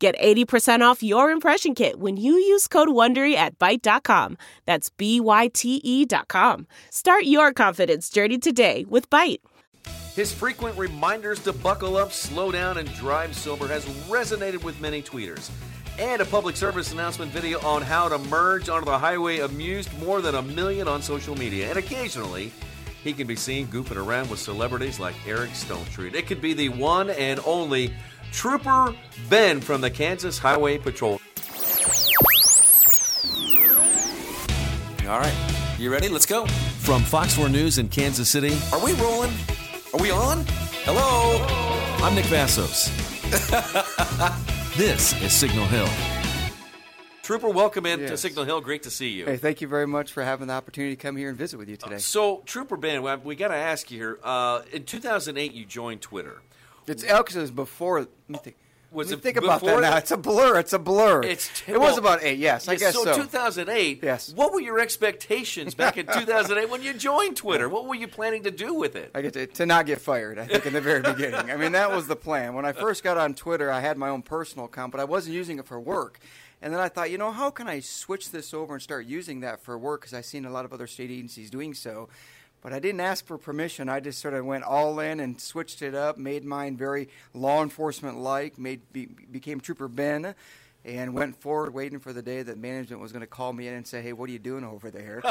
Get 80% off your impression kit when you use code WONDERY at Byte.com. That's B-Y-T-E dot com. Start your confidence journey today with Byte. His frequent reminders to buckle up, slow down, and drive sober has resonated with many tweeters. And a public service announcement video on how to merge onto the highway amused more than a million on social media. And occasionally, he can be seen goofing around with celebrities like Eric Stonestreet. It could be the one and only Trooper Ben from the Kansas Highway Patrol. All right, you ready? Let's go. From Fox 4 News in Kansas City. Are we rolling? Are we on? Hello? I'm Nick Vassos. this is Signal Hill. Trooper, welcome in to Signal Hill. Great to see you. Hey, thank you very much for having the opportunity to come here and visit with you today. So, Trooper Ben, we- we got to ask you here. Uh, in 2008, you joined Twitter. It's oh, Elks is before. Let me think. Was let me it think about that now? It's a blur. It's a blur. It's it was about eight. Yes, I Yeah, guess so. so. 2008. Yes. What were your expectations back in 2008 when you joined Twitter? What were you planning to do with it? I get to, uh, to not get fired. I think in the very beginning. I mean, that was the plan. When I first got on Twitter, I had my own personal account, but I wasn't using it for work. And then I thought, you know, how can I switch this over and start using that for work? Because I've seen a lot of other state agencies doing so. But I didn't ask for permission. I just sort of went all in and switched it up, made mine very law enforcement like, made be, became Trooper Ben, and went forward waiting for the day that management was going to call me in and say, "Hey, what are you doing over there?"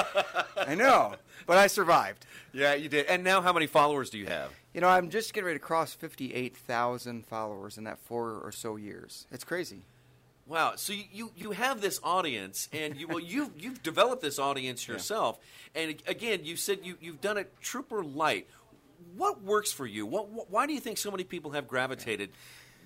I know, but I survived. Yeah, you did. And now, how many followers do you have? You know, I'm just getting ready to cross 58,000 followers in that four or so years. It's crazy. Wow. So you, you, you have this audience, and you well you you've developed this audience yourself. And again, you said you you've done it Trooper Light. What works for you? What, what why do you think so many people have gravitated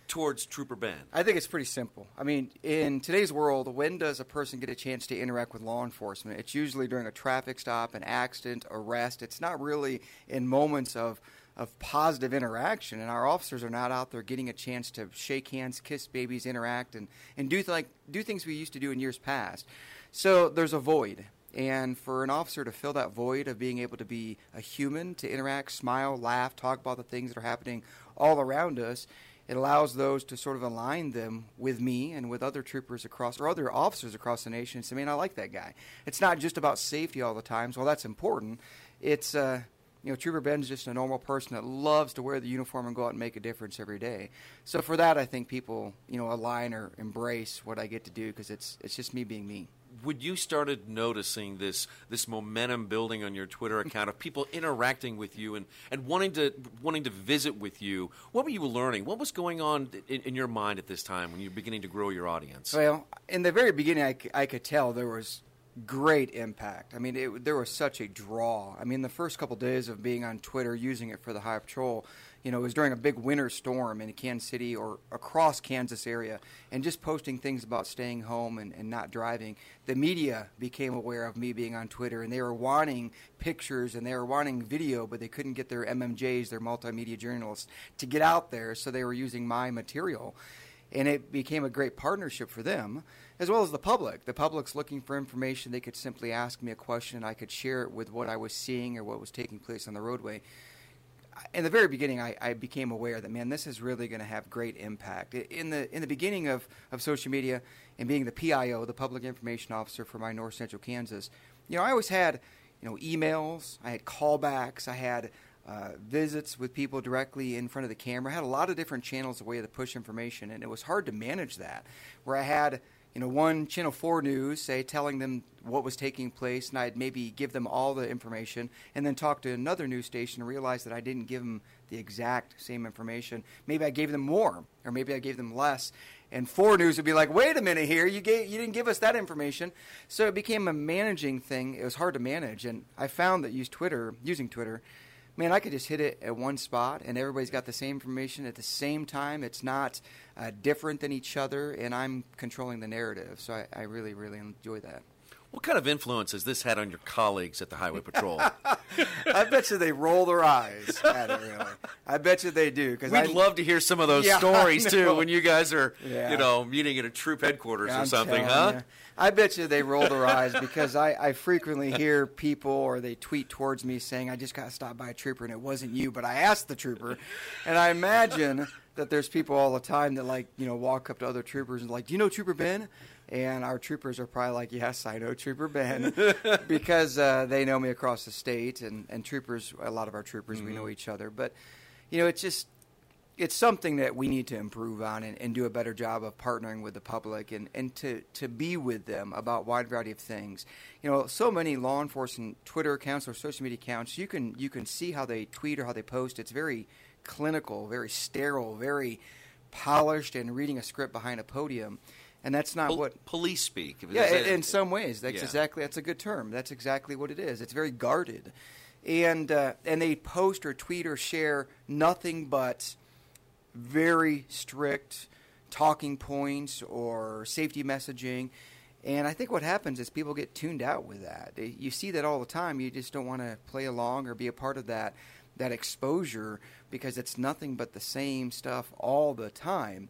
towards Trooper Ben? I think it's pretty simple. I mean, in today's world, when does a person get a chance to interact with law enforcement? It's usually during a traffic stop, an accident, arrest. It's not really in moments of of positive interaction, and our officers are not out there getting a chance to shake hands, kiss babies, interact, and, and do like do things we used to do in years past. So there's a void, and for an officer to fill that void of being able to be a human, to interact, smile, laugh, talk about the things that are happening all around us, it allows those to sort of align them with me and with other troopers across or other officers across the nation and say, man, I like that guy. It's not just about safety all the time. So while that's important, it's uh, you know, Trooper Ben's just a normal person that loves to wear the uniform and go out and make a difference every day. So for that, I think people, you know, align or embrace what I get to do because it's it's just me being me. When you started noticing this this momentum building on your Twitter account of people interacting with you and, and wanting to wanting to visit with you, what were you learning? What was going on in, in your mind at this time when you're beginning to grow your audience? Well, in the very beginning, I, I could tell there was great impact. I mean, it, there was such a draw. I mean, the first couple days of being on Twitter, using it for the High Patrol, you know, it was during a big winter storm in Kansas City or across Kansas area, and just posting things about staying home and, and not driving. The media became aware of me being on Twitter, and they were wanting pictures and they were wanting video, but they couldn't get their MMJs, their multimedia journalists, to get out there, so they were using my material and it became a great partnership for them as well as the public. The public's looking for information. They could simply ask me a question, and I could share it with what I was seeing or what was taking place on the roadway. In the very beginning, I, I became aware that man, this is really going to have great impact. In the in the beginning of, of social media and being the PIO, the Public Information Officer for my North Central Kansas, you know, I always had you know emails, I had callbacks, I had uh, visits with people directly in front of the camera. I had a lot of different channels of way to push information, and it was hard to manage that. Where I had, you know, one Channel 4 News, say, telling them what was taking place, and I'd maybe give them all the information, and then talk to another news station and realize that I didn't give them the exact same information. Maybe I gave them more, or maybe I gave them less. And 4 News would be like, wait a minute here, you, gave, you didn't give us that information. So it became a managing thing. It was hard to manage, and I found that use Twitter, using Twitter, man, I could just hit it at one spot, and everybody's got the same information at the same time. It's not uh, different than each other, and I'm controlling the narrative. So I, I really, really enjoy that. What kind of influence has this had on your colleagues at the Highway Patrol? I bet you they roll their eyes at it. Really, I bet you they do. Because we'd I, love to hear some of those yeah, stories too when you guys are, yeah. you know, meeting at a troop headquarters I'm or something, huh? You. I bet you they roll their eyes because I, I frequently hear people or they tweet towards me saying, "I just got stopped by a trooper and it wasn't you," but I asked the trooper, and I imagine that there's people all the time that like you know walk up to other troopers and like, "Do you know Trooper Ben?" And our troopers are probably like, "Yes, I know Trooper Ben," because uh, they know me across the state, and and troopers, a lot of our troopers, mm-hmm. we know mm-hmm. each other. But you know, it's just it's something that we need to improve on and, and, do a better job of partnering with the public and, and to, to be with them about a wide variety of things. You know, so many law enforcement Twitter accounts or social media accounts, you can you can see how they tweet or how they post. It's very clinical, very sterile, very polished, and reading a script behind a podium and that's not Pol- what police speak. Yeah, in, in some ways, that's yeah. exactly that's a good term. That's exactly what it is. It's very guarded, and uh, and they post or tweet or share nothing but very strict talking points or safety messaging. And I think what happens is people get tuned out with that. You see that all the time. You just don't want to play along or be a part of that that exposure because it's nothing but the same stuff all the time.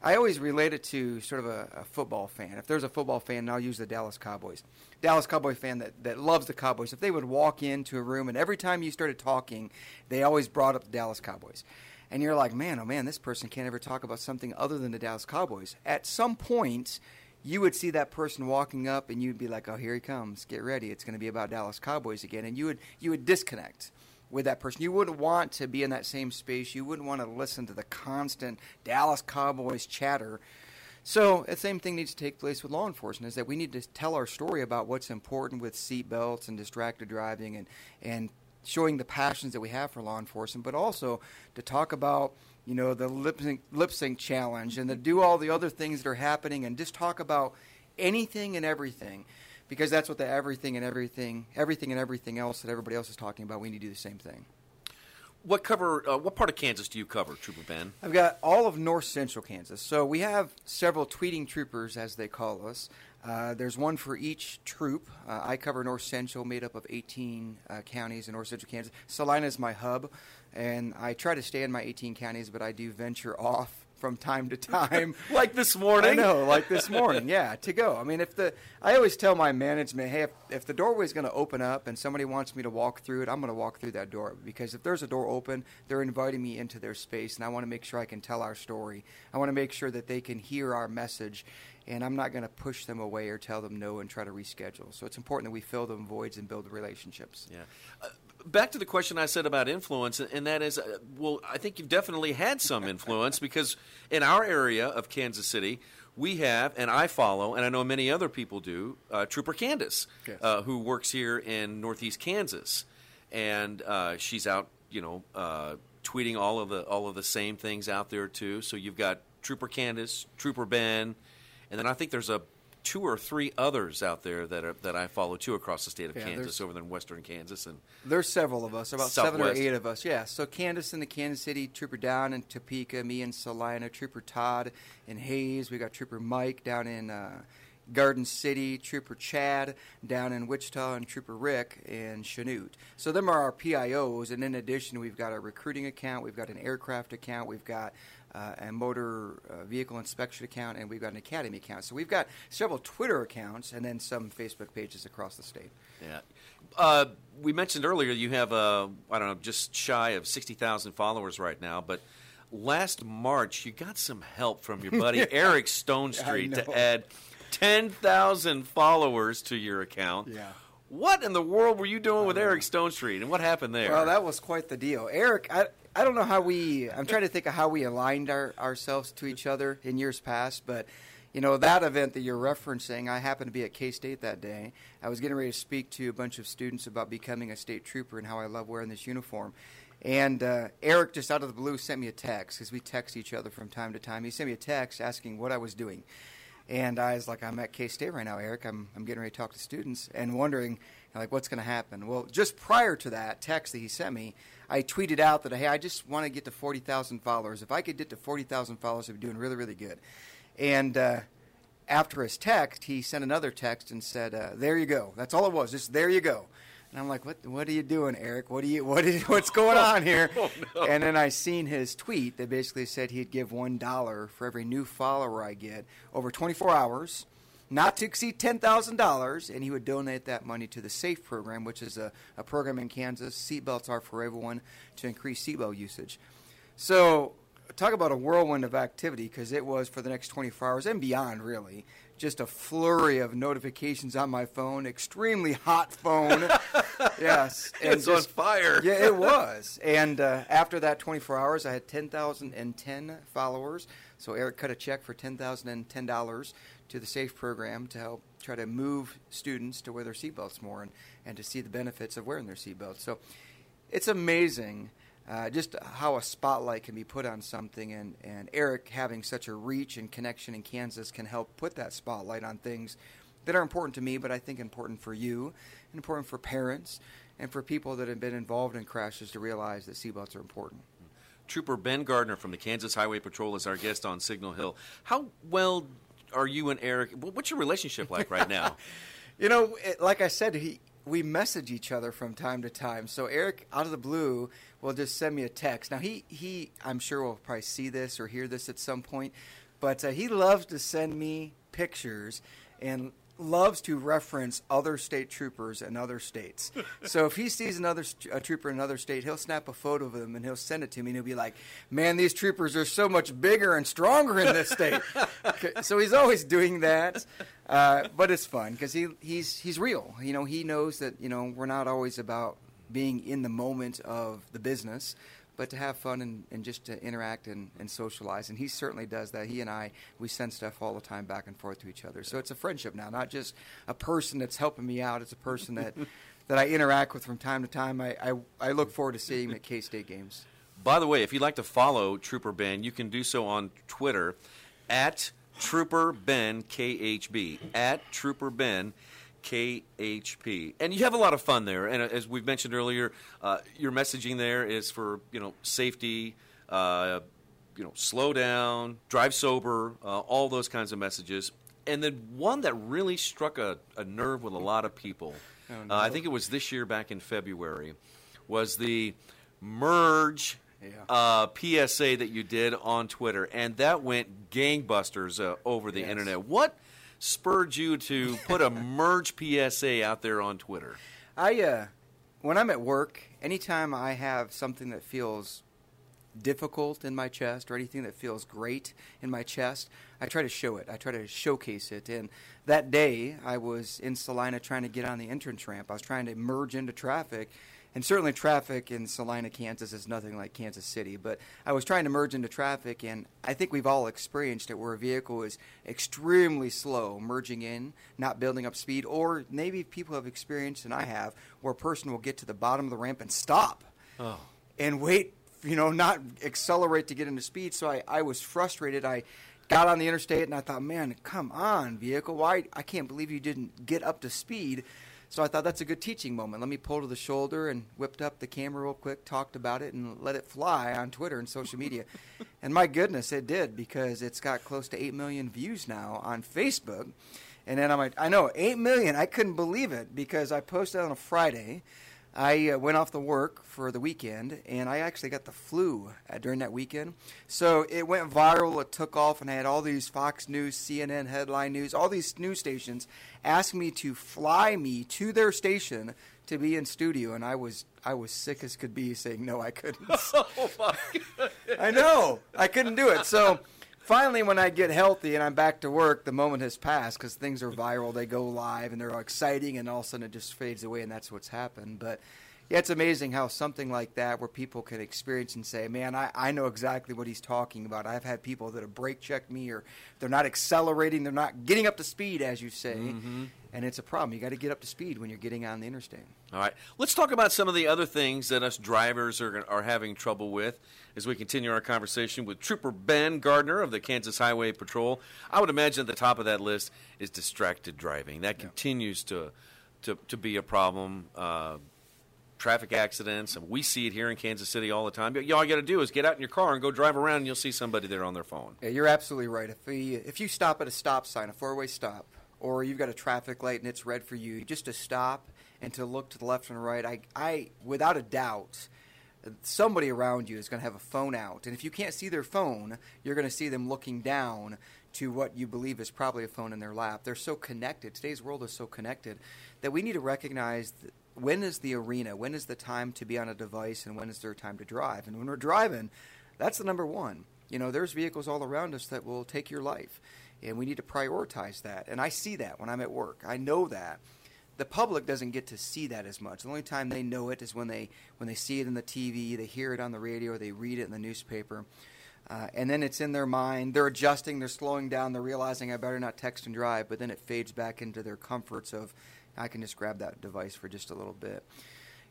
I always relate it to sort of a, a, football fan. If there's a football fan, and I'll use the Dallas Cowboys. Dallas Cowboy fan that, that loves the Cowboys. If they would walk into a room and every time you started talking, they always brought up the Dallas Cowboys. And you're like, man, oh man, this person can't ever talk about something other than the Dallas Cowboys. At some point, you would see that person walking up and you'd be like, oh, here he comes. Get ready. It's going to be about Dallas Cowboys again. And you would, you would disconnect with that person. You wouldn't want to be in that same space. You wouldn't want to listen to the constant Dallas Cowboys chatter. So the same thing needs to take place with law enforcement is that we need to tell our story about what's important with seat belts and distracted driving and, and showing the passions that we have for law enforcement, but also to talk about you know the lip sync, lip sync challenge and to mm-hmm. do all the other things that are happening and just talk about anything and everything because that's what the everything and everything, everything and everything else that everybody else is talking about. We need to do the same thing. What cover? Uh, what part of Kansas do you cover, Trooper Ben? I've got all of north central Kansas. So we have several tweeting troopers, as they call us. Uh, there's one for each troop. Uh, I cover north central, made up of 18 uh, counties in north central Kansas. Salina is my hub, and I try to stay in my 18 counties, but I do venture off from time to time. like this morning. I know, like this morning. Yeah, to go. I mean, if the I always tell my management, hey, if, if the doorway is going to open up and somebody wants me to walk through it, I'm going to walk through that door because if there's a door open, they're inviting me into their space, and I want to make sure I can tell our story. I want to make sure that they can hear our message. And I'm not going to push them away or tell them no and try to reschedule. So it's important that we fill the voids and build relationships. Yeah. Uh, back to the question I said about influence, and that is, uh, well, I think you've definitely had some influence because in our area of Kansas City, we have, and I follow, and I know many other people do, uh, Trooper Candace, yes. uh, who works here in Northeast Kansas, and uh, she's out, you know, uh, tweeting all of the all of the same things out there too. So you've got Trooper Candace, Trooper Ben, and then I think there's a two or three others out there that are, that I follow too across the state of yeah, Kansas, over there in western Kansas, and there's several of us, about Southwest. seven or eight of us. Yeah, so Candace in the Kansas City, Trooper down in Topeka, me in Salina, Trooper Todd in Hays. We got Trooper Mike down in. Uh, Garden City, Trooper Chad down in Wichita, and Trooper Rick in Chanute. So them are our PIOs, and in addition, we've got a recruiting account, we've got an aircraft account, we've got uh, a motor uh, vehicle inspection account, and we've got an academy account. So we've got several Twitter accounts and then some Facebook pages across the state. Yeah. Uh, we mentioned earlier you have, uh, I don't know, just shy of 60,000 followers right now, but last March you got some help from your buddy Eric Stonestreet to add 10,000 followers to your account. Yeah. What in the world were you doing with Eric Stonestreet, and what happened there? Well, that was quite the deal. Eric, I, I don't know how we. I'm trying to think of how we aligned our, ourselves to each other in years past, but you know that event that you're referencing. I happened to be at K State that day. I was getting ready to speak to a bunch of students about becoming a state trooper and how I love wearing this uniform. And uh, Eric, just out of the blue, sent me a text because we text each other from time to time. He sent me a text asking what I was doing. And I was like, I'm at K State right now, Eric. I'm, I'm getting ready to talk to students and wondering, like, what's going to happen. Well, just prior to that text that he sent me, I tweeted out that, hey, I just want to get to 40,000 followers. If I could get to 40,000 followers, I'd be doing really, really good. And uh, after his text, he sent another text and said, uh, there you go. That's all it was. Just there you go. And I'm like, what? What are you doing, Eric? What are you? What is? What's going on here? Oh, no. And then I seen his tweet that basically said he'd give one dollar for every new follower I get over 24 hours, not to exceed ten thousand dollars, and he would donate that money to the SAFE program, which is a, a program in Kansas. Seatbelts are for everyone to increase seatbelt usage. So talk about a whirlwind of activity because it was for the next 24 hours and beyond, really. Just a flurry of notifications on my phone, extremely hot phone. yes, and It's on just- fire. yeah, it was. And uh, after that 24 hours, I had 10,010 followers. So Eric cut a check for $10,010 to the SAFE program to help try to move students to wear their seatbelts more and, and to see the benefits of wearing their seatbelts. So it's amazing uh, just how a spotlight can be put on something. And, and Eric, having such a reach and connection in Kansas, can help put that spotlight on things that are important to me, but I think important for you, and important for parents, and for people that have been involved in crashes to realize that seatbelts are important. Trooper Ben Gardner from the Kansas Highway Patrol is our guest on Signal Hill. How well are you and Eric? What's your relationship like right now? You know, it, like I said, he we message each other from time to time. So Eric, out of the blue, will just send me a text. Now he he, I'm sure will probably see this or hear this at some point, but uh, he loves to send me pictures and loves to reference other state troopers in other states. so if he sees another a trooper in another state, he'll snap a photo of them and he'll send it to me and he'll be like, "Man, these troopers are so much bigger and stronger in this state." Okay, so he's always doing that. Uh, but it's fun because he he's he's real. You know, he knows that you know we're not always about being in the moment of the business, but to have fun and, and just to interact and, and socialize. And he certainly does that. He and I we send stuff all the time back and forth to each other. So it's a friendship now, not just a person that's helping me out. It's a person that that I interact with from time to time. I I, I look forward to seeing him at K State games. By the way, if you'd like to follow Trooper Ben, you can do so on Twitter at Trooper Ben KHP at Trooper Ben KHP, and you have a lot of fun there. And uh, as we've mentioned earlier, uh, your messaging there is for you know safety, uh, you know slow down, drive sober, uh, all those kinds of messages. And then one that really struck a, a nerve with a lot of people, Oh, uh, I think it was this year back in February, was the merge Yeah. uh, PSA that you did on Twitter, and that went gangbusters uh, over the Yes. internet. What spurred you to put a merge PSA out there on Twitter? I uh, when I'm at work, anytime I have something that feels difficult in my chest or anything that feels great in my chest, I try to show it. I try to showcase it. And that day, I was in Salina trying to get on the entrance ramp. I was trying to merge into traffic. And certainly, traffic in Salina, Kansas is nothing like Kansas City. But I was trying to merge into traffic, and I think we've all experienced it where a vehicle is extremely slow merging in, not building up speed, or maybe people have experienced, and I have, where a person will get to the bottom of the ramp and stop Oh, and wait, you know, not accelerate to get into speed. So I, I was frustrated. I got on the interstate and I thought, man, come on, vehicle. Why? I can't believe you didn't get up to speed. So I thought that's a good teaching moment. Let me pull to the shoulder and whipped up the camera real quick, talked about it, and let it fly on Twitter and social media. and my goodness, it did because it's got close to 8 million views now on Facebook. And then I'm like, I know, 8 million. I couldn't believe it because I posted on a Friday. I uh, went off the work for the weekend, and I actually got the flu uh, during that weekend. So it went viral. It took off, and I had all these Fox News, CNN headline news, all these news stations ask me to fly me to their station to be in studio, and I was I was sick as could be, saying no, I couldn't. oh my. I know I couldn't do it. So finally, when I get healthy and I'm back to work, the moment has passed because things are viral. They go live and they're exciting, and all of a sudden it just fades away, and that's what's happened. But yeah, it's amazing how something like that, where people can experience and say, "Man, I, I know exactly what he's talking about." I've had people that have brake checked me, or they're not accelerating, they're not getting up to speed, as you say, and it's a problem. You got to get up to speed when you're getting on the interstate. All right, let's talk about some of the other things that us drivers are are having trouble with as we continue our conversation with Trooper Ben Gardner of the Kansas Highway Patrol. I would imagine at the top of that list is distracted driving. That yeah. continues to, to to be a problem. Uh, traffic accidents, and we see it here in Kansas City all the time. But all you got to do is get out in your car and go drive around, and you'll see somebody there on their phone. Yeah, you're absolutely right. If we, if you stop at a stop sign, a four-way stop, or you've got a traffic light and it's red for you, just to stop and to look to the left and right, I, I without a doubt, somebody around you is going to have a phone out. And if you can't see their phone, you're going to see them looking down to what you believe is probably a phone in their lap. They're so connected. Today's world is so connected that we need to recognize when is the arena, when is the time to be on a device, and when is there time to drive. And when we're driving, that's the number one. You know, there's vehicles all around us that will take your life and we need to prioritize that. And I see that when I'm at work. I know that. The public doesn't get to see that as much. The only time they know it is when they when they see it in the TV, they hear it on the radio, they read it in the newspaper. Uh, and then it's in their mind. They're adjusting, they're slowing down, they're realizing I better not text and drive, but then it fades back into their comforts of I can just grab that device for just a little bit.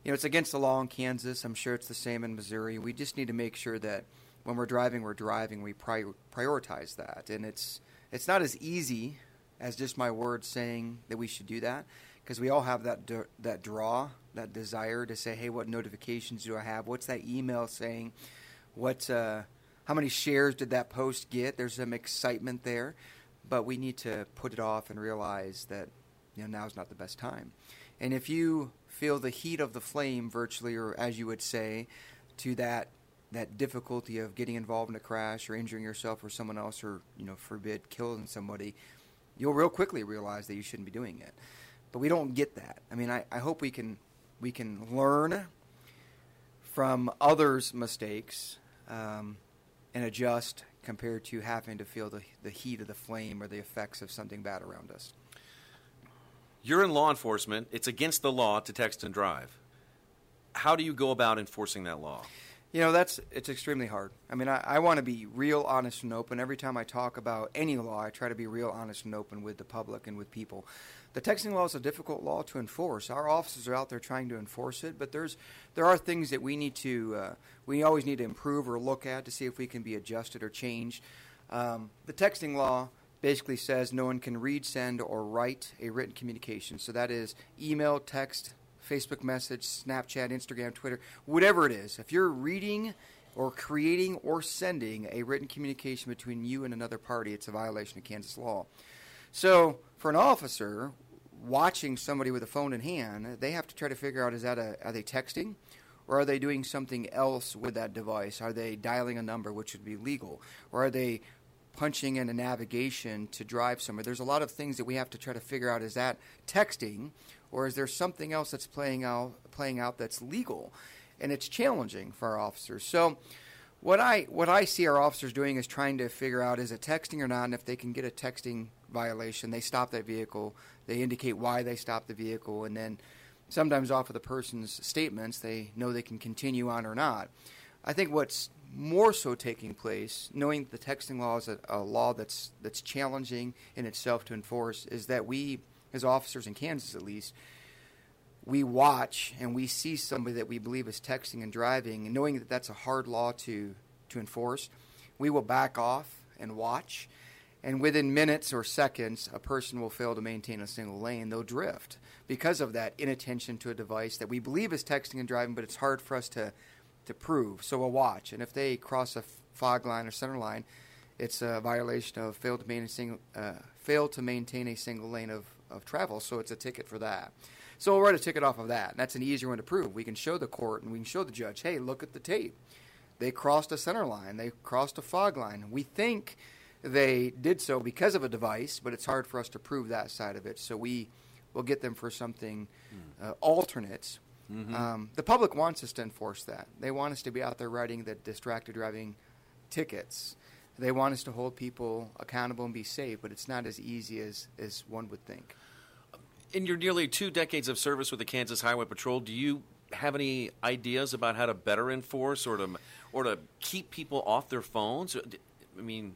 You know, it's against the law in Kansas. I'm sure it's the same in Missouri. We just need to make sure that when we're driving, we're driving. We pri- prioritize that, and it's it's not as easy as just my words saying that we should do that because we all have that that draw, that desire to say, "Hey, what notifications do I have? What's that email saying? What uh, how many shares did that post get?" There's some excitement there, but we need to put it off and realize that you know now's not the best time. And if you feel the heat of the flame, virtually, or as you would say, to that that difficulty of getting involved in a crash or injuring yourself or someone else or you know forbid killing somebody you'll real quickly realize that you shouldn't be doing it. But we don't get that. I mean i, I hope we can we can learn from others mistakes um, and adjust compared to having to feel the, the heat of the flame or the effects of something bad around us you're in law enforcement it's against the law to text and drive how do you go about enforcing that law you know, that's it's extremely hard. I mean, I, I want to be real honest and open. Every time I talk about any law, I try to be real honest and open with the public and with people. The texting law is a difficult law to enforce. Our officers are out there trying to enforce it, but there's there are things that we need to uh, we always need to improve or look at to see if we can be adjusted or changed. Um, the texting law basically says no one can read, send, or write a written communication. So that is email, text, Facebook message, Snapchat, Instagram, Twitter, whatever it is. If you're reading or creating or sending a written communication between you and another party, it's a violation of Kansas law. So, for an officer watching somebody with a phone in hand, they have to try to figure out is that a, are they texting or are they doing something else with that device? Are they dialing a number, which would be legal? Or are they punching in a navigation to drive somewhere? There's a lot of things that we have to try to figure out is that texting or is there something else that's playing out playing out that's legal? And it's challenging for our officers. So what I what I see our officers doing is trying to figure out is it texting or not, and if they can get a texting violation, they stop that vehicle. They indicate why they stopped the vehicle, and then sometimes off of the person's statements, they know they can continue on or not. I think what's more so taking place, knowing that the texting law is a, a law that's that's challenging in itself to enforce, is that we as officers in Kansas at least, we watch and we see somebody that we believe is texting and driving, and knowing that that's a hard law to, to enforce, we will back off and watch. And within minutes or seconds, a person will fail to maintain a single lane. They'll drift because of that inattention to a device that we believe is texting and driving, but it's hard for us to, to prove. So we'll watch. And if they cross a fog line or center line, it's a violation of fail to maintain a single, uh, fail to maintain a single lane of of travel, so it's a ticket for that. So we'll write a ticket off of that, and that's an easier one to prove. We can show the court and we can show the judge, hey, look at the tape. They crossed a center line, they crossed a fog line. We think they did so because of a device, but it's hard for us to prove that side of it. So we will get them for something uh, alternate. Mm-hmm. Um, the public wants us to enforce that. They want us to be out there writing the distracted driving tickets. They want us to hold people accountable and be safe, but it's not as easy as, as one would think. In your nearly two decades of service with the Kansas Highway Patrol, do you have any ideas about how to better enforce or to or to keep people off their phones? I mean,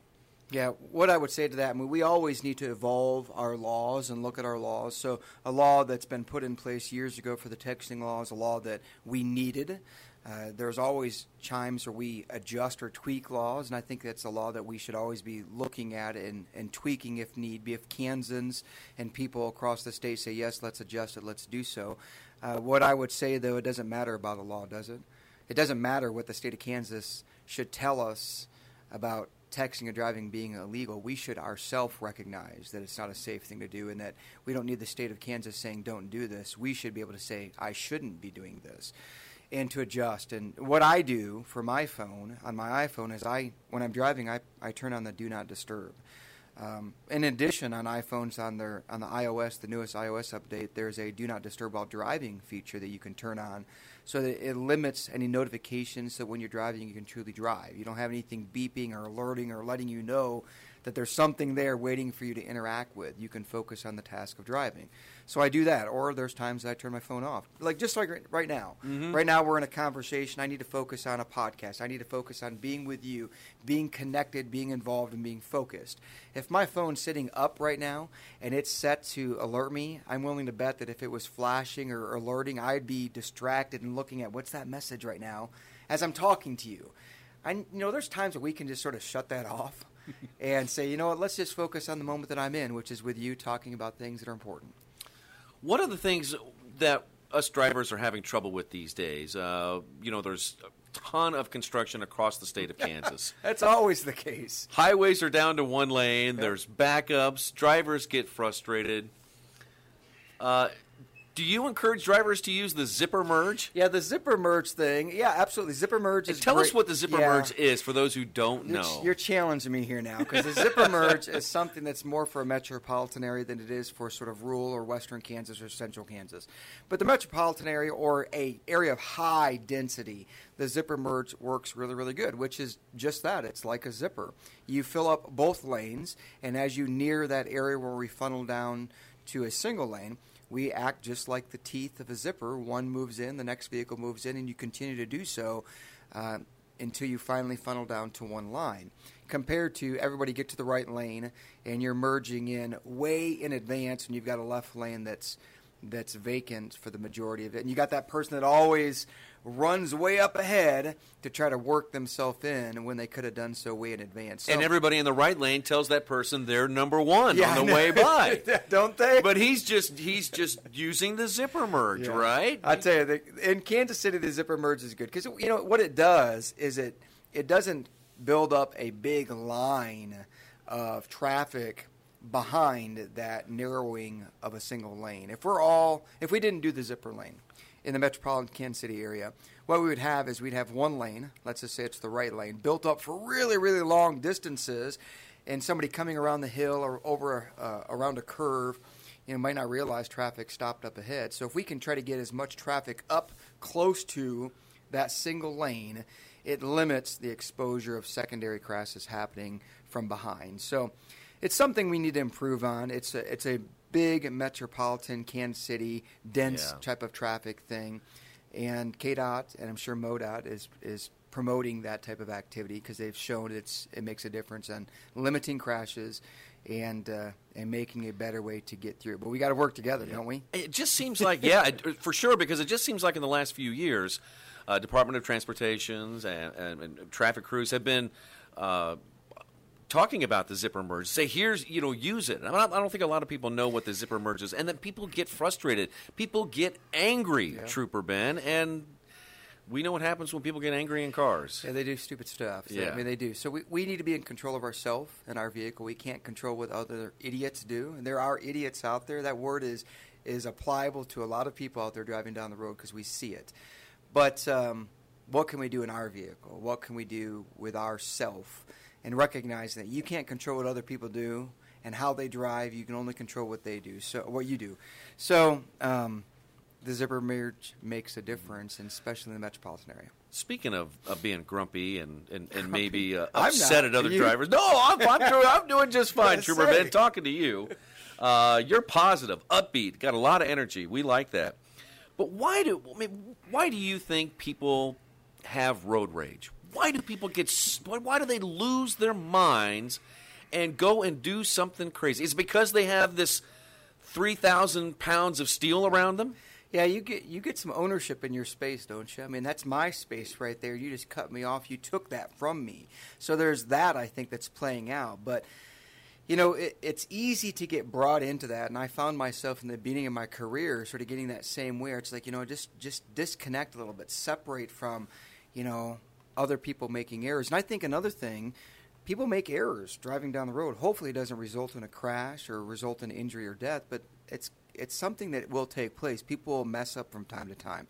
Yeah, what I would say to that, I mean, we always need to evolve our laws and look at our laws. So, a law that's been put in place years ago for the texting law is a law that we needed. Uh, there's always times where we adjust or tweak laws, and I think that's a law that we should always be looking at and, and tweaking if need be. If Kansans and people across the state say, yes, let's adjust it, let's do so. Uh, what I would say, though, it doesn't matter about a law, does it? It doesn't matter what the state of Kansas should tell us about texting and driving being illegal, we should ourselves recognize that it's not a safe thing to do and that we don't need the state of Kansas saying, don't do this. We should be able to say, I shouldn't be doing this and to adjust. And what I do for my phone, on my iPhone, is I, when I'm driving, I, I turn on the do not disturb. Um, in addition, on iPhones, on their on the iOS, the newest iOS update, there's a do not disturb while driving feature that you can turn on, so that it limits any notifications. So when you're driving, you can truly drive. You don't have anything beeping or alerting or letting you know that there's something there waiting for you to interact with. You can focus on the task of driving. So I do that. Or there's times I turn my phone off. Like just like right now. Mm-hmm. Right now we're in a conversation. I need to focus on a podcast. I need to focus on being with you, being connected, being involved, and being focused. If my phone's sitting up right now and it's set to alert me, I'm willing to bet that if it was flashing or alerting, I'd be distracted and looking at what's that message right now as I'm talking to you. I, you know, there's times that we can just sort of shut that off and say, you know what, let's just focus on the moment that I'm in, which is with you talking about things that are important. One of the things that us drivers are having trouble with these days, uh, you know, there's a ton of construction across the state of Kansas. That's always the case. Highways are down to one lane. There's backups. Drivers get frustrated. Uh, do you encourage drivers to use the zipper merge? Yeah, the zipper merge thing. Yeah, absolutely. Zipper merge is. tell great. us what the zipper yeah. merge is for those who don't you're, know. You're challenging me here now because the zipper merge is something that's more for a metropolitan area than it is for sort of rural or western Kansas or central Kansas. But the metropolitan area or a area of high density, the zipper merge works really really good, which is just that. It's like a zipper. You fill up both lanes, and as you near that area where we funnel down to a single lane we act just like the teeth of a zipper. One moves in, the next vehicle moves in, and you continue to do so uh, until you finally funnel down to one line. Compared to everybody get to the right lane and you're merging in way in advance, and you've got a left lane that's that's vacant for the majority of it, and you got that person that always runs way up ahead to try to work themselves in when they could have done so way in advance. So, and everybody in the right lane tells that person they're number one yeah, on the way by, don't they? But he's just he's just using the zipper merge, yeah. right? I tell you, the, in Kansas City, the zipper merge is good because you know what it does is it it doesn't build up a big line of traffic behind that narrowing of a single lane. If we're all if we didn't do the zipper lane in the metropolitan Kansas City area, what we would have is we'd have one lane, let's just say it's the right lane, built up for really, really long distances, and somebody coming around the hill or over uh, around a curve, you know, might not realize traffic stopped up ahead. So if we can try to get as much traffic up close to that single lane, it limits the exposure of secondary crashes happening from behind. So it's something we need to improve on. It's a, it's a big metropolitan Kansas City dense yeah. type of traffic thing, and KDOT and I'm sure MoDOT is is promoting that type of activity because they've shown it's it makes a difference on limiting crashes and uh, and making a better way to get through. But we got to work together, yeah. don't we? It just seems like yeah, for sure because it just seems like in the last few years, uh, Department of Transportations and, and, and, traffic crews have been. Uh, talking about the zipper merge. Say, here's, you know, use it. I don't, think a lot of people know what the zipper merge is. And then people get frustrated. People get angry, yeah. Trooper Ben. And we know what happens when people get angry in cars. Yeah, they do stupid stuff. So, yeah. I mean, they do. So we, we need to be in control of ourselves and our vehicle. We can't control what other idiots do. And there are idiots out there. That word is, is applicable to a lot of people out there driving down the road because we see it. But um, what can we do in our vehicle? What can we do with ourself? And recognize that you can't control what other people do and how they drive. You can only control what they do. So what you do. So um, the zipper merge makes a difference, and especially in the metropolitan area. Speaking of, of being grumpy and, and, and maybe uh, upset at other drivers, no, I'm, I'm, doing, I'm doing just fine, Trooper Ben. Talking to you, uh, you're positive, upbeat, got a lot of energy. We like that. But why do I mean, why do you think people have road rage? Why do people get why do they lose their minds and go and do something crazy? Is because they have this three thousand pounds of steel around them? Yeah, you get you get some ownership in your space, don't you? I mean, that's my space right there. You just cut me off. You took that from me. So there's that I think that's playing out. But you know, it, it's easy to get brought into that, and I found myself in the beginning of my career sort of getting that same way. It's like you know, just just disconnect a little bit, separate from, you know, other people making errors. And I think another thing, people make errors driving down the road. Hopefully, it doesn't result in a crash or result in injury or death, but it's it's something that will take place. People will mess up from time to time.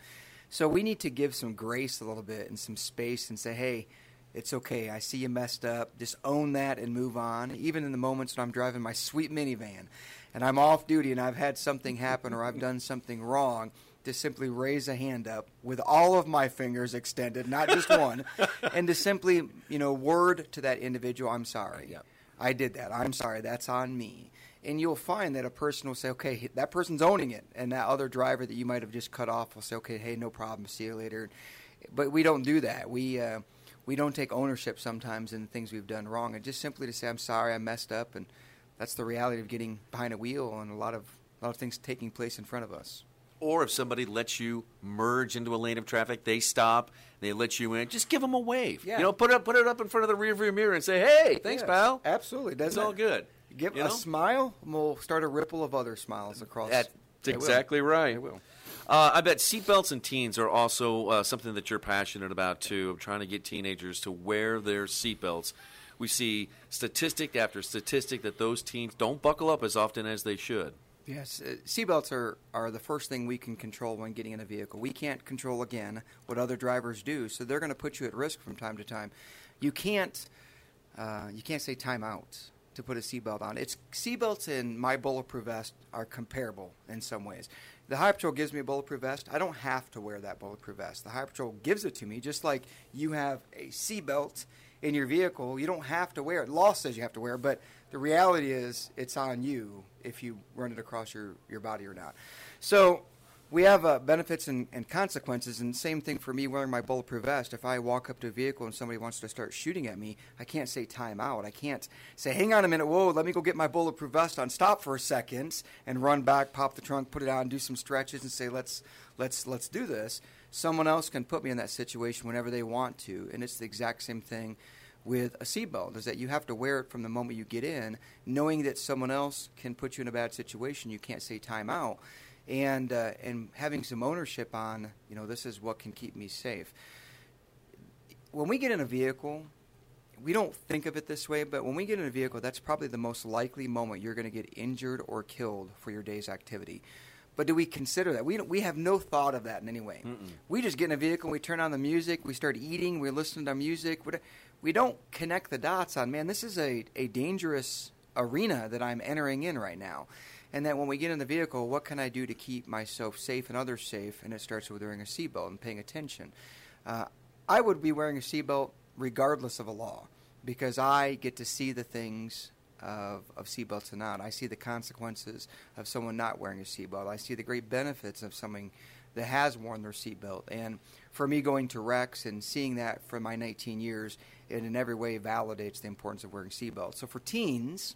So we need to give some grace a little bit and some space and say, hey, it's okay. I see you messed up. Just own that and move on. Even in the moments when I'm driving my sweet minivan and I'm off duty and I've had something happen or I've done something wrong, to simply raise a hand up with all of my fingers extended, not just one, and to simply, you know, word to that individual, I'm sorry. Yep. I did that. I'm sorry. That's on me. And you'll find that a person will say, okay, that person's owning it. And that other driver that you might have just cut off will say, okay, hey, no problem. See you later. But we don't do that. We, uh, we don't take ownership sometimes in things we've done wrong. And just simply to say, I'm sorry, I messed up. And that's the reality of getting behind a wheel and a lot of, a lot of things taking place in front of us or if somebody lets you merge into a lane of traffic, they stop, they let you in, just give them a wave. Yeah. You know, put it put it up in front of the rearview mirror and say, "Hey, thanks, yes, pal." Absolutely, That's all good. Give you a know? smile, and we'll start a ripple of other smiles across. That's They will. exactly right. They will. Uh, I bet seatbelts and teens are also uh, something that you're passionate about too. Trying to get teenagers to wear their seatbelts. We see statistic after statistic that those teens don't buckle up as often as they should. Yes, uh, seatbelts are, are the first thing we can control when getting in a vehicle. We can't control, again, what other drivers do, so they're going to put you at risk from time to time. You can't, uh, you can't say time out to put a seatbelt on. It's seatbelts and my bulletproof vest are comparable in some ways. The High Patrol gives me a bulletproof vest. I don't have to wear that bulletproof vest. The High Patrol gives it to me, just like you have a seatbelt in your vehicle. You don't have to wear it. Law says you have to wear it, but the reality is it's on you if you run it across your, your body or not. So we have uh, benefits and, and consequences, and same thing for me wearing my bulletproof vest. If I walk up to a vehicle and somebody wants to start shooting at me, I can't say time out. I can't say, hang on a minute, whoa, let me go get my bulletproof vest on, stop for a second, and run back, pop the trunk, put it on, do some stretches, and say, let's let's let's do this. Someone else can put me in that situation whenever they want to, and it's the exact same thing with a seatbelt is that you have to wear it from the moment you get in, knowing that someone else can put you in a bad situation. You can't say time out, and uh, and having some ownership on you know this is what can keep me safe. When we get in a vehicle, we don't think of it this way, but when we get in a vehicle, that's probably the most likely moment you're going to get injured or killed for your day's activity. But do we consider that? We, we have no thought of that in any way. We just get in a vehicle, we turn on the music, we start eating, we listen to music. Don't- We don't connect the dots on, man, this is a, a dangerous arena that I'm entering in right now. And that when we get in the vehicle, what can I do to keep myself safe and others safe? And it starts with wearing a seatbelt and paying attention. Uh, I would be wearing a seatbelt regardless of a law because I get to see the things of, of seatbelts and not. I see the consequences of someone not wearing a seatbelt. I see the great benefits of someone that has worn their seatbelt. And for me, going to wrecks and seeing that for my 19 years, it in every way validates the importance of wearing seatbelts. So for teens,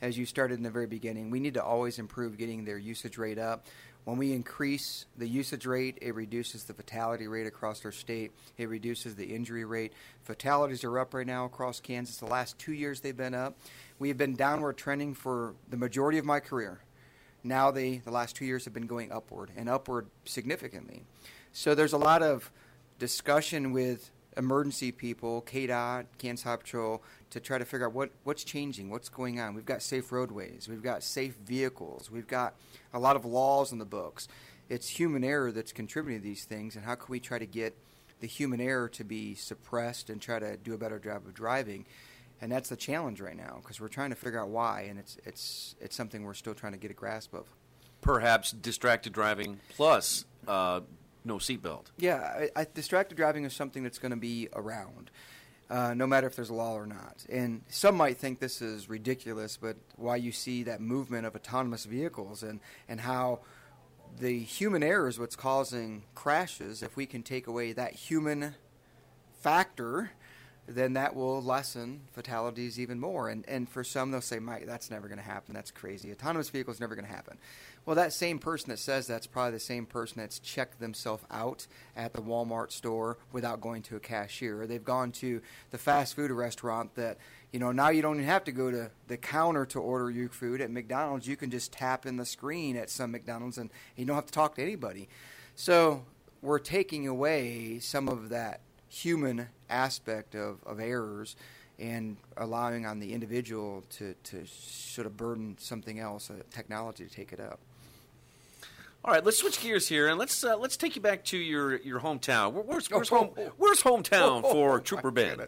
as you started in the very beginning, we need to always improve getting their usage rate up. When we increase the usage rate, it reduces the fatality rate across our state. It reduces the injury rate. Fatalities are up right now across Kansas. The last two years they've been up. We have been downward trending for the majority of my career. Now they, the last two years have been going upward and upward significantly. So there's a lot of discussion with emergency people, KDOT, Kansas Highway Patrol, to try to figure out what, what's changing, what's going on. We've got safe roadways, we've got safe vehicles, we've got a lot of laws in the books. It's human error that's contributing to these things, and how can we try to get the human error to be suppressed and try to do a better job of driving? And that's the challenge right now because we're trying to figure out why, and it's it's it's something we're still trying to get a grasp of. Perhaps distracted driving plus uh, no seatbelt. Yeah, I, I, distracted driving is something that's going to be around, uh, no matter if there's a law or not. And some might think this is ridiculous, but why you see that movement of autonomous vehicles and, and how the human error is what's causing crashes. If we can take away that human factor, then that will lessen fatalities even more. And and for some, they'll say, "Mike, that's never going to happen. That's crazy. Autonomous vehicle is never going to happen." Well, that same person that says that's probably the same person that's checked themselves out at the Walmart store without going to a cashier. Or they've gone to the fast food restaurant that, you know, now you don't even have to go to the counter to order your food at McDonald's. You can just tap in the screen at some McDonald's and you don't have to talk to anybody. So we're taking away some of that human aspect of, of errors and allowing on the individual to, to sort of burden something else, technology to take it up. All right, let's switch gears here and let's uh, let's take you back to your, your hometown. Where's where's, home, where's hometown for Trooper Ben?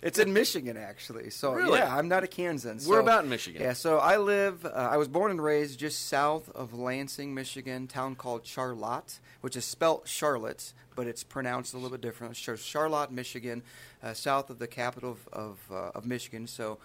It's in Michigan, actually. So really? yeah, I'm not a Kansan. So, Where about in Michigan? Yeah, so I live. Uh, I was born and raised just south of Lansing, Michigan, town called Charlotte, which is spelt Charlotte, but it's pronounced a little bit different. Charlotte, Michigan, uh, south of the capital of of, uh, of Michigan. So.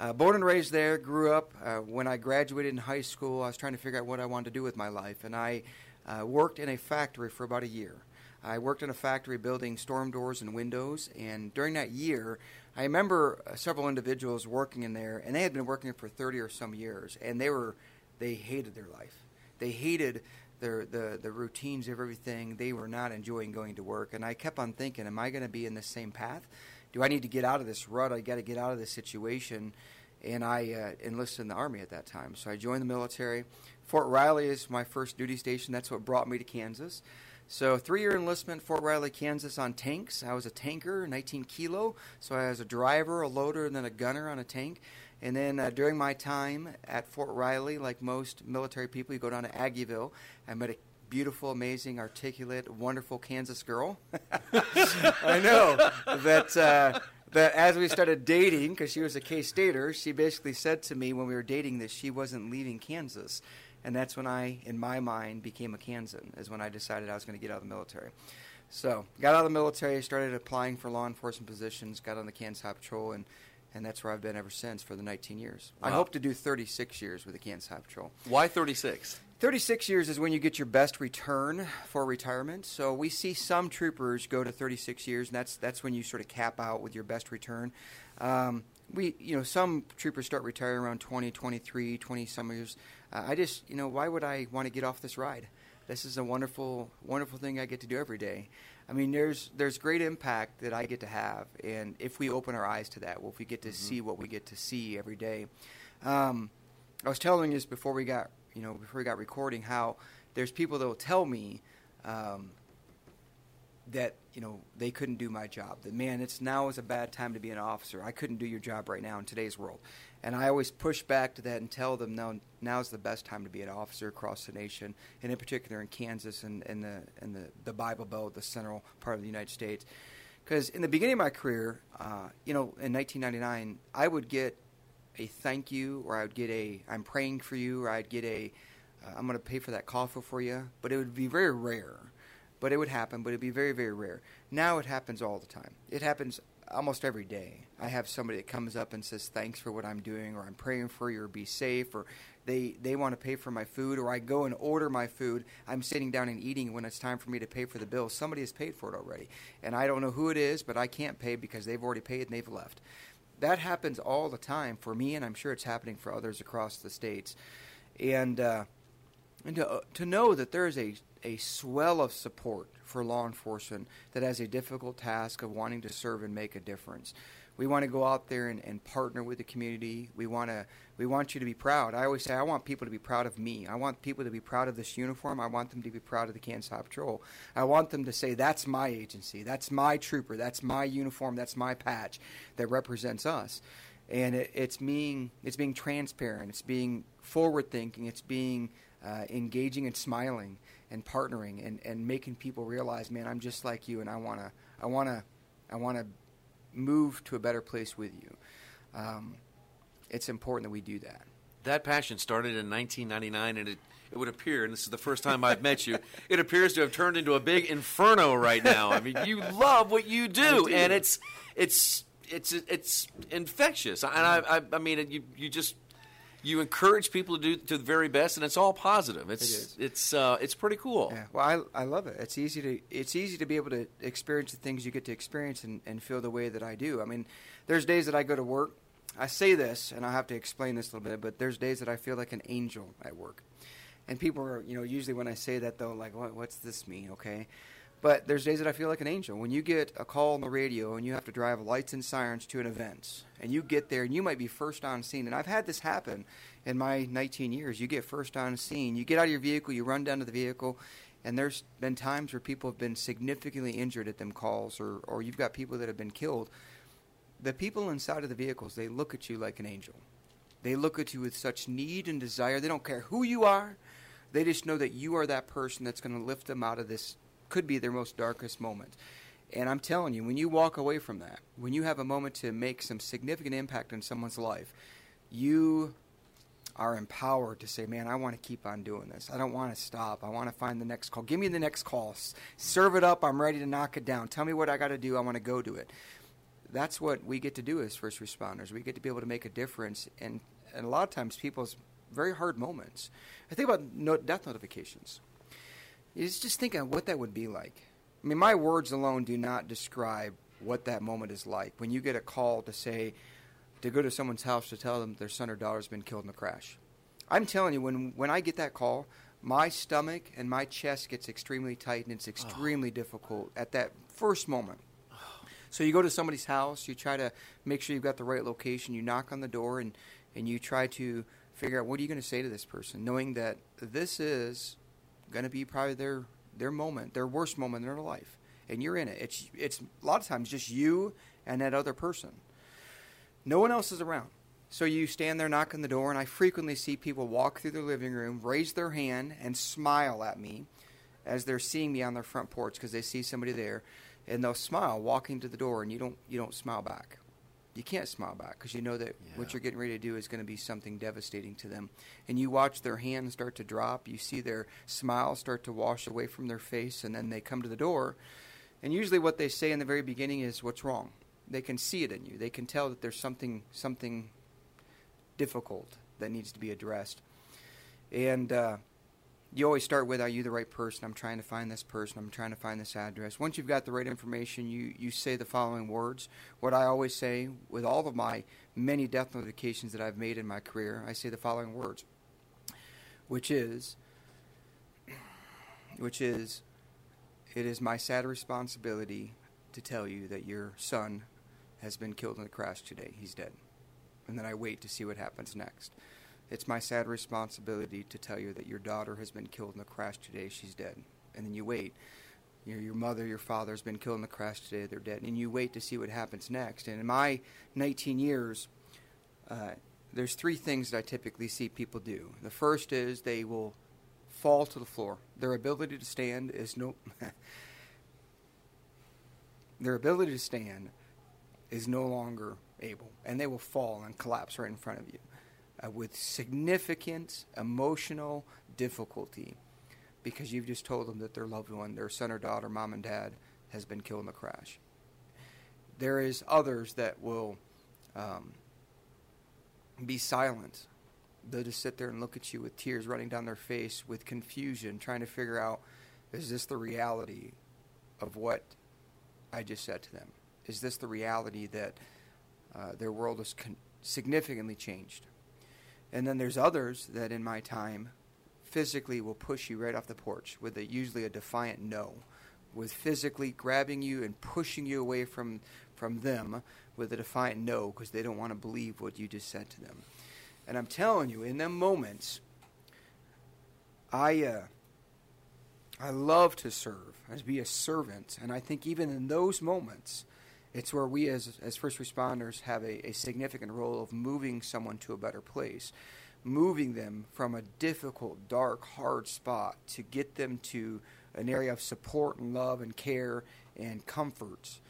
Uh, born and raised there, grew up. Uh, when I graduated in high school, I was trying to figure out what I wanted to do with my life, and I uh, worked in a factory for about a year. I worked in a factory building storm doors and windows, and during that year, I remember uh, several individuals working in there, and they had been working for 30 or some years, and they were they hated their life. They hated their the the routines of everything. They were not enjoying going to work, and I kept on thinking, am I going to be in the same path? Do I need to get out of this rut? I got to get out of this situation. And I uh, enlisted in the Army at that time. So I joined the military. Fort Riley is my first duty station. That's what brought me to Kansas. So three year enlistment, Fort Riley, Kansas on tanks. I was a tanker, 19 kilo. So I was a driver, a loader, and then a gunner on a tank. And then uh, during my time at Fort Riley, like most military people, you go down to Aggieville. I met a beautiful, amazing, articulate, wonderful Kansas girl. I know that uh, that as we started dating, because she was a K Stater, she basically said to me when we were dating that she wasn't leaving Kansas, and that's when I, in my mind, became a Kansan. Is when I decided I was going to get out of the military. So got out of the military, started applying for law enforcement positions, got on the Kansas Highway Patrol, and and that's where I've been ever since for the 19 years. Wow. I hope to do 36 years with the Kansas Highway Patrol. Why 36? 36 years is when you get your best return for retirement. So we see some troopers go to 36 years, and that's that's when you sort of cap out with your best return. Um, we, you know, some troopers start retiring around 20, 23, 20 some years. Uh, I just, you know, why would I want to get off this ride? This is a wonderful, wonderful thing I get to do every day. I mean, there's there's great impact that I get to have, and if we open our eyes to that, well, if we get to mm-hmm. see what we get to see every day. Um, I was telling you this before we got you know, before we got recording, how there's people that will tell me um, that you know they couldn't do my job. That man, it's now is a bad time to be an officer. I couldn't do your job right now in today's world. And I always push back to that and tell them now now's the best time to be an officer across the nation, and in particular in Kansas and, and the and the, the Bible Belt, the central part of the United States. Because in the beginning of my career, uh, you know, in 1999, I would get a thank you, or I would get a I'm praying for you, or I'd get a uh, I'm going to pay for that coffee for you. But it would be very rare. But it would happen, but it'd be very, very rare. Now it happens all the time. It happens almost every day. I have somebody that comes up and says thanks for what I'm doing, or I'm praying for you, or be safe, or they they want to pay for my food, or I go and order my food. I'm sitting down and eating when it's time for me to pay for the bill. Somebody has paid for it already, and I don't know who it is, but I can't pay because they've already paid and they've left that happens all the time for me, and I'm sure it's happening for others across the states. And uh, and to, to know that there is a a swell of support for law enforcement that has a difficult task of wanting to serve and make a difference. We want to go out there and, and partner with the community. We want to we want you to be proud. I always say I want people to be proud of me. I want people to be proud of this uniform. I want them to be proud of the Kansas Patrol. I want them to say that's my agency. That's my trooper. That's my uniform. That's my patch that represents us. And it, it's being it's being transparent. It's being forward thinking. It's being uh, engaging and smiling and partnering and, and making people realize, man, I'm just like you, and I wanna I wanna I wanna move to a better place with you. Um, it's important that we do that. That passion started in 1999, and it, it would appear, and this is the first time I've met you, it appears to have turned into a big inferno right now. I mean, you love what you do, do. and it's it's it's it's infectious. And I, I, I mean, you you just you encourage people to do to the very best, and it's all positive. It's It it's uh, it's pretty cool. Yeah, well, I, I love it. It's easy to it's easy to be able to experience the things you get to experience and, and feel the way that I do. I mean, there's days that I go to work. I say this, and I'll have to explain this a little bit, but there's days that I feel like an angel at work. And people are, you know, usually when I say that, though, like, what, what's this mean? Okay. But there's days that I feel like an angel. When you get a call on the radio and you have to drive lights and sirens to an event, and you get there and you might be first on scene. And I've had this happen in my 19 years. You get first on scene, you get out of your vehicle, you run down to the vehicle, and there's been times where people have been significantly injured at them calls, or, or you've got people that have been killed. The people inside of the vehicles, they look at you like an angel. They look at you with such need and desire. They don't care who you are. They just know that you are that person that's going to lift them out of this, could be their most darkest moment. And I'm telling you, when you walk away from that, when you have a moment to make some significant impact in someone's life, you are empowered to say, man, I want to keep on doing this. I don't want to stop. I want to find the next call. Give me the next call. Serve it up. I'm ready to knock it down. Tell me what I got to do. I want to go do it. That's what we get to do as first responders. We get to be able to make a difference in, and a lot of times, people's very hard moments. I think about no- death notifications. It's just thinking what that would be like. I mean, my words alone do not describe what that moment is like. When you get a call to say, to go to someone's house to tell them their son or daughter's been killed in a crash. I'm telling you, when, when I get that call, my stomach and my chest gets extremely tight and it's ah. extremely difficult at that first moment. So you go to somebody's house, you try to make sure you've got the right location, you knock on the door and, and you try to figure out what are you going to say to this person, knowing that this is going to be probably their their moment, their worst moment in their life, and you're in it. It's it's a lot of times just you and that other person. No one else is around. So you stand there, knocking the door, and I frequently see people walk through their living room, raise their hand, and smile at me as they're seeing me on their front porch because they see somebody there, and they'll smile walking to the door, and you don't you don't smile back. You can't smile back because you know that what you're getting ready to do is going to be something devastating to them. And you watch their hands start to drop. You see their smile start to wash away from their face, and then they come to the door. And usually, what they say in the very beginning is, "What's wrong?" They can see it in you. They can tell that there's something something difficult that needs to be addressed. And uh, you always start with, "Are you the right person?" I'm trying to find this person. I'm trying to find this address. Once you've got the right information, you you say the following words. What I always say with all of my many death notifications that I've made in my career, I say the following words, which is, which is, it is my sad responsibility to tell you that your son has been killed in a crash today. He's dead. And then I wait to see what happens next. It's my sad responsibility to tell you that your daughter has been killed in a crash today. She's dead. And then you wait. Your, your mother, your father has been killed in a crash today. They're dead. And you wait to see what happens next. And in my 19 years, uh, there's three things that I typically see people do. The first is they will fall to the floor. Their ability to stand is no. their ability to stand is no longer able, and they will fall and collapse right in front of you uh, with significant emotional difficulty because you've just told them that their loved one, their son or daughter, mom and dad, has been killed in the crash. There is others that will um, be silent. They'll just sit there and look at you with tears running down their face, with confusion, trying to figure out is this the reality of what I just said to them? Is this the reality that uh, their world has con- significantly changed? And then there's others that in my time physically will push you right off the porch with a, usually a defiant no, with physically grabbing you and pushing you away from, from them with a defiant no because they don't want to believe what you just said to them. And I'm telling you, in them moments, I uh, I love to serve, as be a servant, and I think even in those moments, it's where we as as first responders have a, a significant role of moving someone to a better place, moving them from a difficult, dark, hard spot to get them to an area of support and love and care and comfort.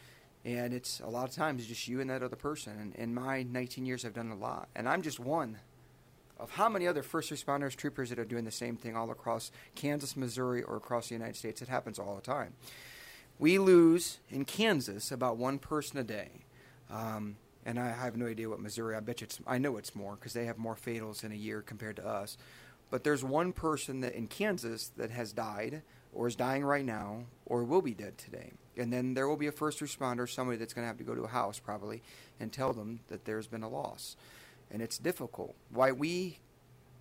And it's a lot of times just you and that other person. And in my 19 years, I've done a lot, and I'm just one of how many other first responders, troopers that are doing the same thing all across Kansas, Missouri, or across the United States. It happens all the time. We lose in Kansas about one person a day. Um, and I have no idea what Missouri. I bet you it's. I know it's more because they have more fatals in a year compared to us. But there's one person that in Kansas that has died, or is dying right now, or will be dead today. And then there will be a first responder, somebody that's going to have to go to a house probably, and tell them that there's been a loss. And it's difficult. Why we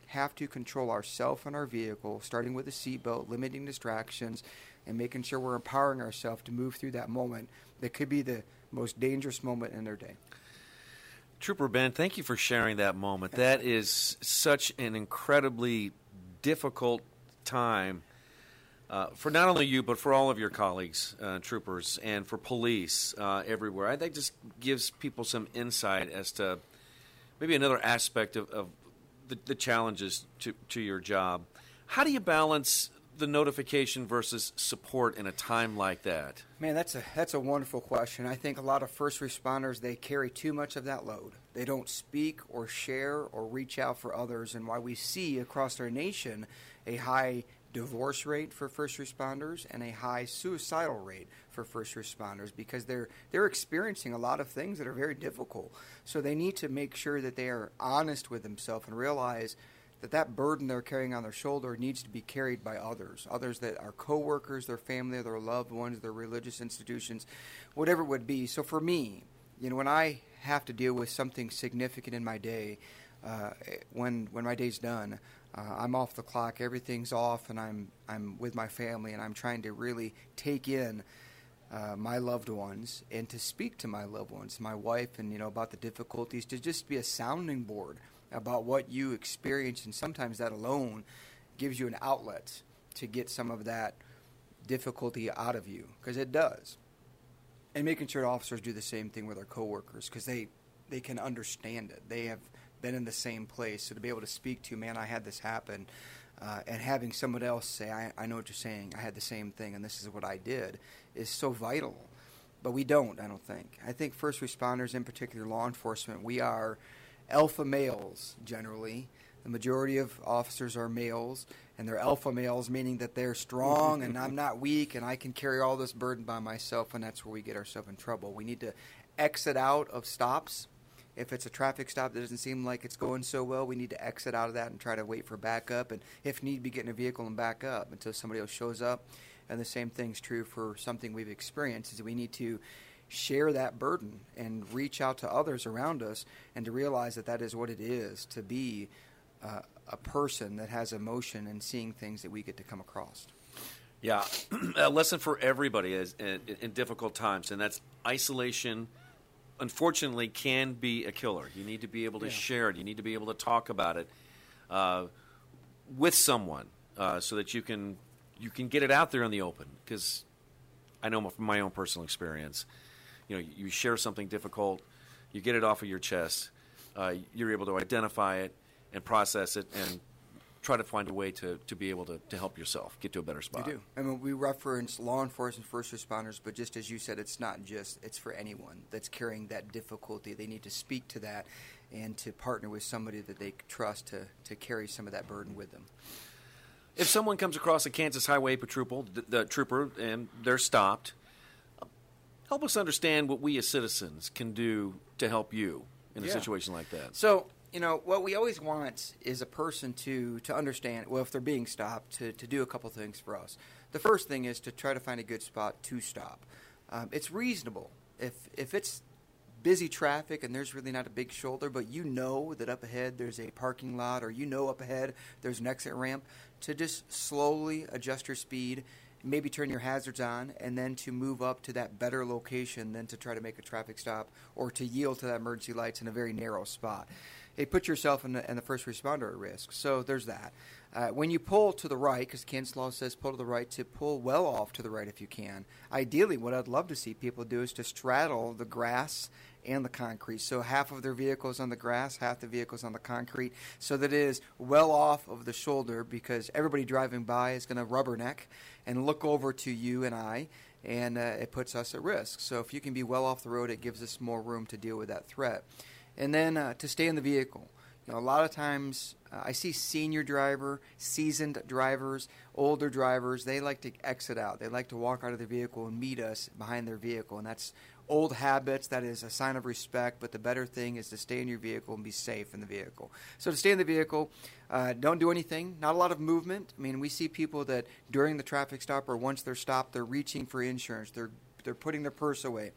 have to control ourselves and our vehicle, starting with a seatbelt, limiting distractions, and making sure we're empowering ourselves to move through that moment that could be the most dangerous moment in their day. Trooper Ben, thank you for sharing that moment. That is such an incredibly difficult time uh, for not only you, but for all of your colleagues, uh, troopers, and for police uh, everywhere. I think just gives people some insight as to maybe another aspect of, of the, the challenges to, to your job. How do you balance the notification versus support in a time like that? Man, that's a that's a wonderful question. I think a lot of first responders they carry too much of that load. They don't speak or share or reach out for others, and why we see across our nation a high divorce rate for first responders and a high suicidal rate for first responders because they're they're experiencing a lot of things that are very difficult. So they need to make sure that they are honest with themselves and realize that that burden they're carrying on their shoulder needs to be carried by others, others that are coworkers, their family, their loved ones, their religious institutions, whatever it would be. So for me, you know, when I have to deal with something significant in my day, uh, when when my day's done, uh, I'm off the clock, everything's off, and I'm I'm with my family, and I'm trying to really take in uh, my loved ones and to speak to my loved ones, my wife, and you know about the difficulties, to just be a sounding board about what you experience, and sometimes that alone gives you an outlet to get some of that difficulty out of you, because it does. And making sure officers do the same thing with their coworkers, because they they can understand it. They have been in the same place. So to be able to speak to, man, I had this happen, uh, and having someone else say, I, I know what you're saying, I had the same thing, and this is what I did, is so vital. But we don't, I don't think. I think first responders, in particular law enforcement, we are alpha males generally. The majority of officers are males, and they're alpha males, meaning that they're strong and I'm not weak and I can carry all this burden by myself, and that's where we get ourselves in trouble. We need to exit out of stops if it's a traffic stop that doesn't seem like it's going so well, we need to exit out of that and try to wait for backup. And if need be, get in a vehicle and back up until somebody else shows up. And the same thing's true for something we've experienced is we need to share that burden and reach out to others around us and to realize that that is what it is to be uh, a person that has emotion and seeing things that we get to come across. Yeah, a lesson for everybody is in, in difficult times, and that's isolation – unfortunately can be a killer. You need to be able to yeah. share it. You need to be able to talk about it uh, with someone uh, so that you can you can get it out there in the open. Because I know from my own personal experience, you know, you share something difficult, you get it off of your chest, uh, you're able to identify it and process it and try to find a way to, to be able to, to help yourself get to a better spot. You do. I mean, we reference law enforcement, first responders, but just as you said, it's not just, it's for anyone that's carrying that difficulty. They need to speak to that and to partner with somebody that they trust to, to carry some of that burden with them. If someone comes across a Kansas Highway Patrol, the, the trooper, and they're stopped, help us understand what we as citizens can do to help you in a yeah. situation like that. So, you know what we always want is a person to to understand well if they're being stopped to, to do a couple things for us the first thing is to try to find a good spot to stop um, it's reasonable if if it's busy traffic and there's really not a big shoulder but you know that up ahead there's a parking lot or you know up ahead there's an exit ramp to just slowly adjust your speed maybe turn your hazards on and then to move up to that better location than to try to make a traffic stop or to yield to that emergency lights in a very narrow spot it puts yourself and the, the first responder at risk. So there's that. Uh, when you pull to the right, because Kansas law says pull to the right, to pull well off to the right if you can. Ideally, what I'd love to see people do is to straddle the grass and the concrete. So half of their vehicles on the grass, half the vehicles on the concrete, so that it is well off of the shoulder because everybody driving by is going to rubberneck and look over to you and I, and uh, it puts us at risk. So if you can be well off the road, it gives us more room to deal with that threat and then uh, to stay in the vehicle. You know, a lot of times uh, I see senior driver, seasoned drivers, older drivers. They like to exit out. They like to walk out of their vehicle and meet us behind their vehicle, and that's old habits. That is a sign of respect. But the better thing is to stay in your vehicle and be safe in the vehicle. So to stay in the vehicle, uh, don't do anything. Not a lot of movement. I mean, we see people that during the traffic stop or once they're stopped, they're reaching for insurance. They're they're putting their purse away.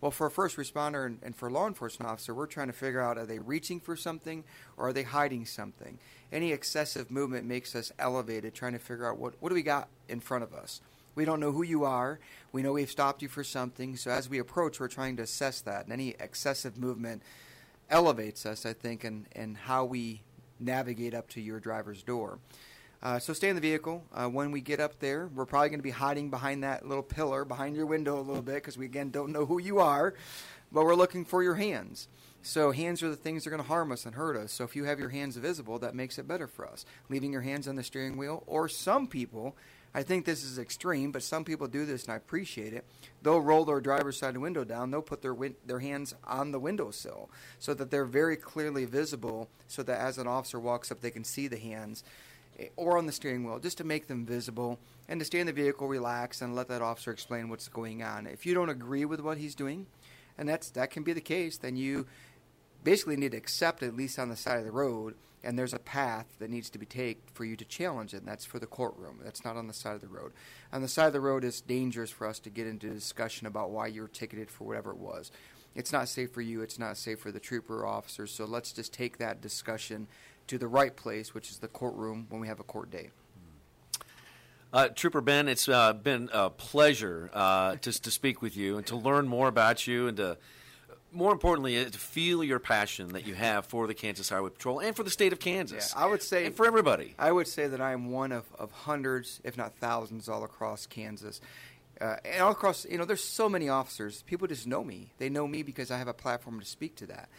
Well, for a first responder and, and, for a law enforcement officer, we're trying to figure out are they reaching for something or are they hiding something? Any excessive movement makes us elevated, trying to figure out what, what do we got in front of us. We don't know who you are. We know we've stopped you for something. So as we approach, we're trying to assess that. And any excessive movement elevates us, I think, in, in how we navigate up to your driver's door. Uh, so stay in the vehicle. Uh, when we get up there, we're probably going to be hiding behind that little pillar behind your window a little bit because we again don't know who you are, but we're looking for your hands. So hands are the things that are going to harm us and hurt us. So if you have your hands visible, that makes it better for us. Leaving your hands on the steering wheel, or some people, I think this is extreme, but some people do this and I appreciate it. They'll roll their driver's side window down. They'll put their win- their hands on the windowsill so that they're very clearly visible, so that as an officer walks up, they can see the hands eh, or on the steering wheel just to make them visible and to stay in the vehicle, relax, and let that officer explain what's going on. If you don't agree with what he's doing, and that's that can be the case, then you basically need to accept at least on the side of the road, and there's a path that needs to be taken for you to challenge it, and that's for the courtroom. That's not on the side of the road. On the side of the road, it's dangerous for us to get into discussion about why you're ticketed for whatever it was. It's not safe for you. It's not safe for the trooper or officers. So let's just take that discussion to the right place, which is the courtroom when we have a court date. Uh, Trooper Ben, it's uh, been a pleasure uh, to, to speak with you and to learn more about you and to, more importantly, uh, to feel your passion that you have for the Kansas Highway Patrol and for the state of Kansas. Yeah, I would say and for everybody. I would say that I am one of, of hundreds, if not thousands, all across Kansas. Uh, and all across, you know, there's so many officers. People just know me. They know me because I have a platform to speak to that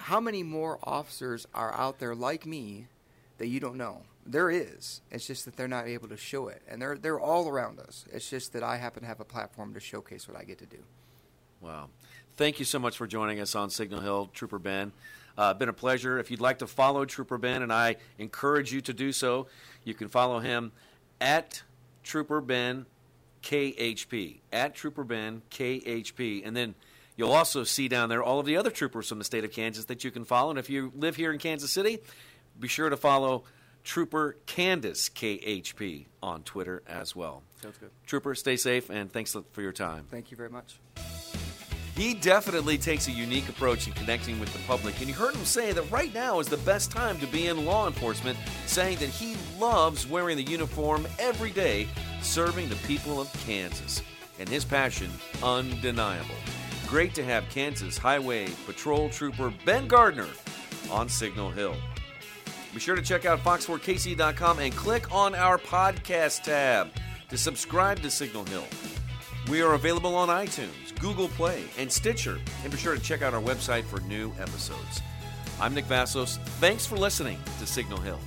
how many more officers are out there like me that you don't know? There is. It's just that they're not able to show it, and they're they're all around us. It's just that I happen to have a platform to showcase what I get to do. Wow! Thank you so much for joining us on Signal Hill, Trooper Ben. Uh, been a pleasure. If you'd like to follow Trooper Ben, and I encourage you to do so, you can follow him at Trooper Ben KHP at Trooper Ben KHP, and then You'll also see down there all of the other troopers from the state of Kansas that you can follow. And if you live here in Kansas City, be sure to follow Trooper Candace KHP on Twitter as well. Sounds good. Trooper, stay safe and thanks for your time. Thank you very much. He definitely takes a unique approach in connecting with the public, and you heard him say that right now is the best time to be in law enforcement, saying that he loves wearing the uniform every day, serving the people of Kansas, and his passion undeniable great to have Kansas Highway Patrol Trooper Ben Gardner on Signal Hill. Be sure to check out fox4kc.com and click on our podcast tab to subscribe to Signal Hill. We are available on iTunes, Google Play, and Stitcher, and be sure to check out our website for new episodes. I'm Nick Vassos. Thanks for listening to Signal Hill.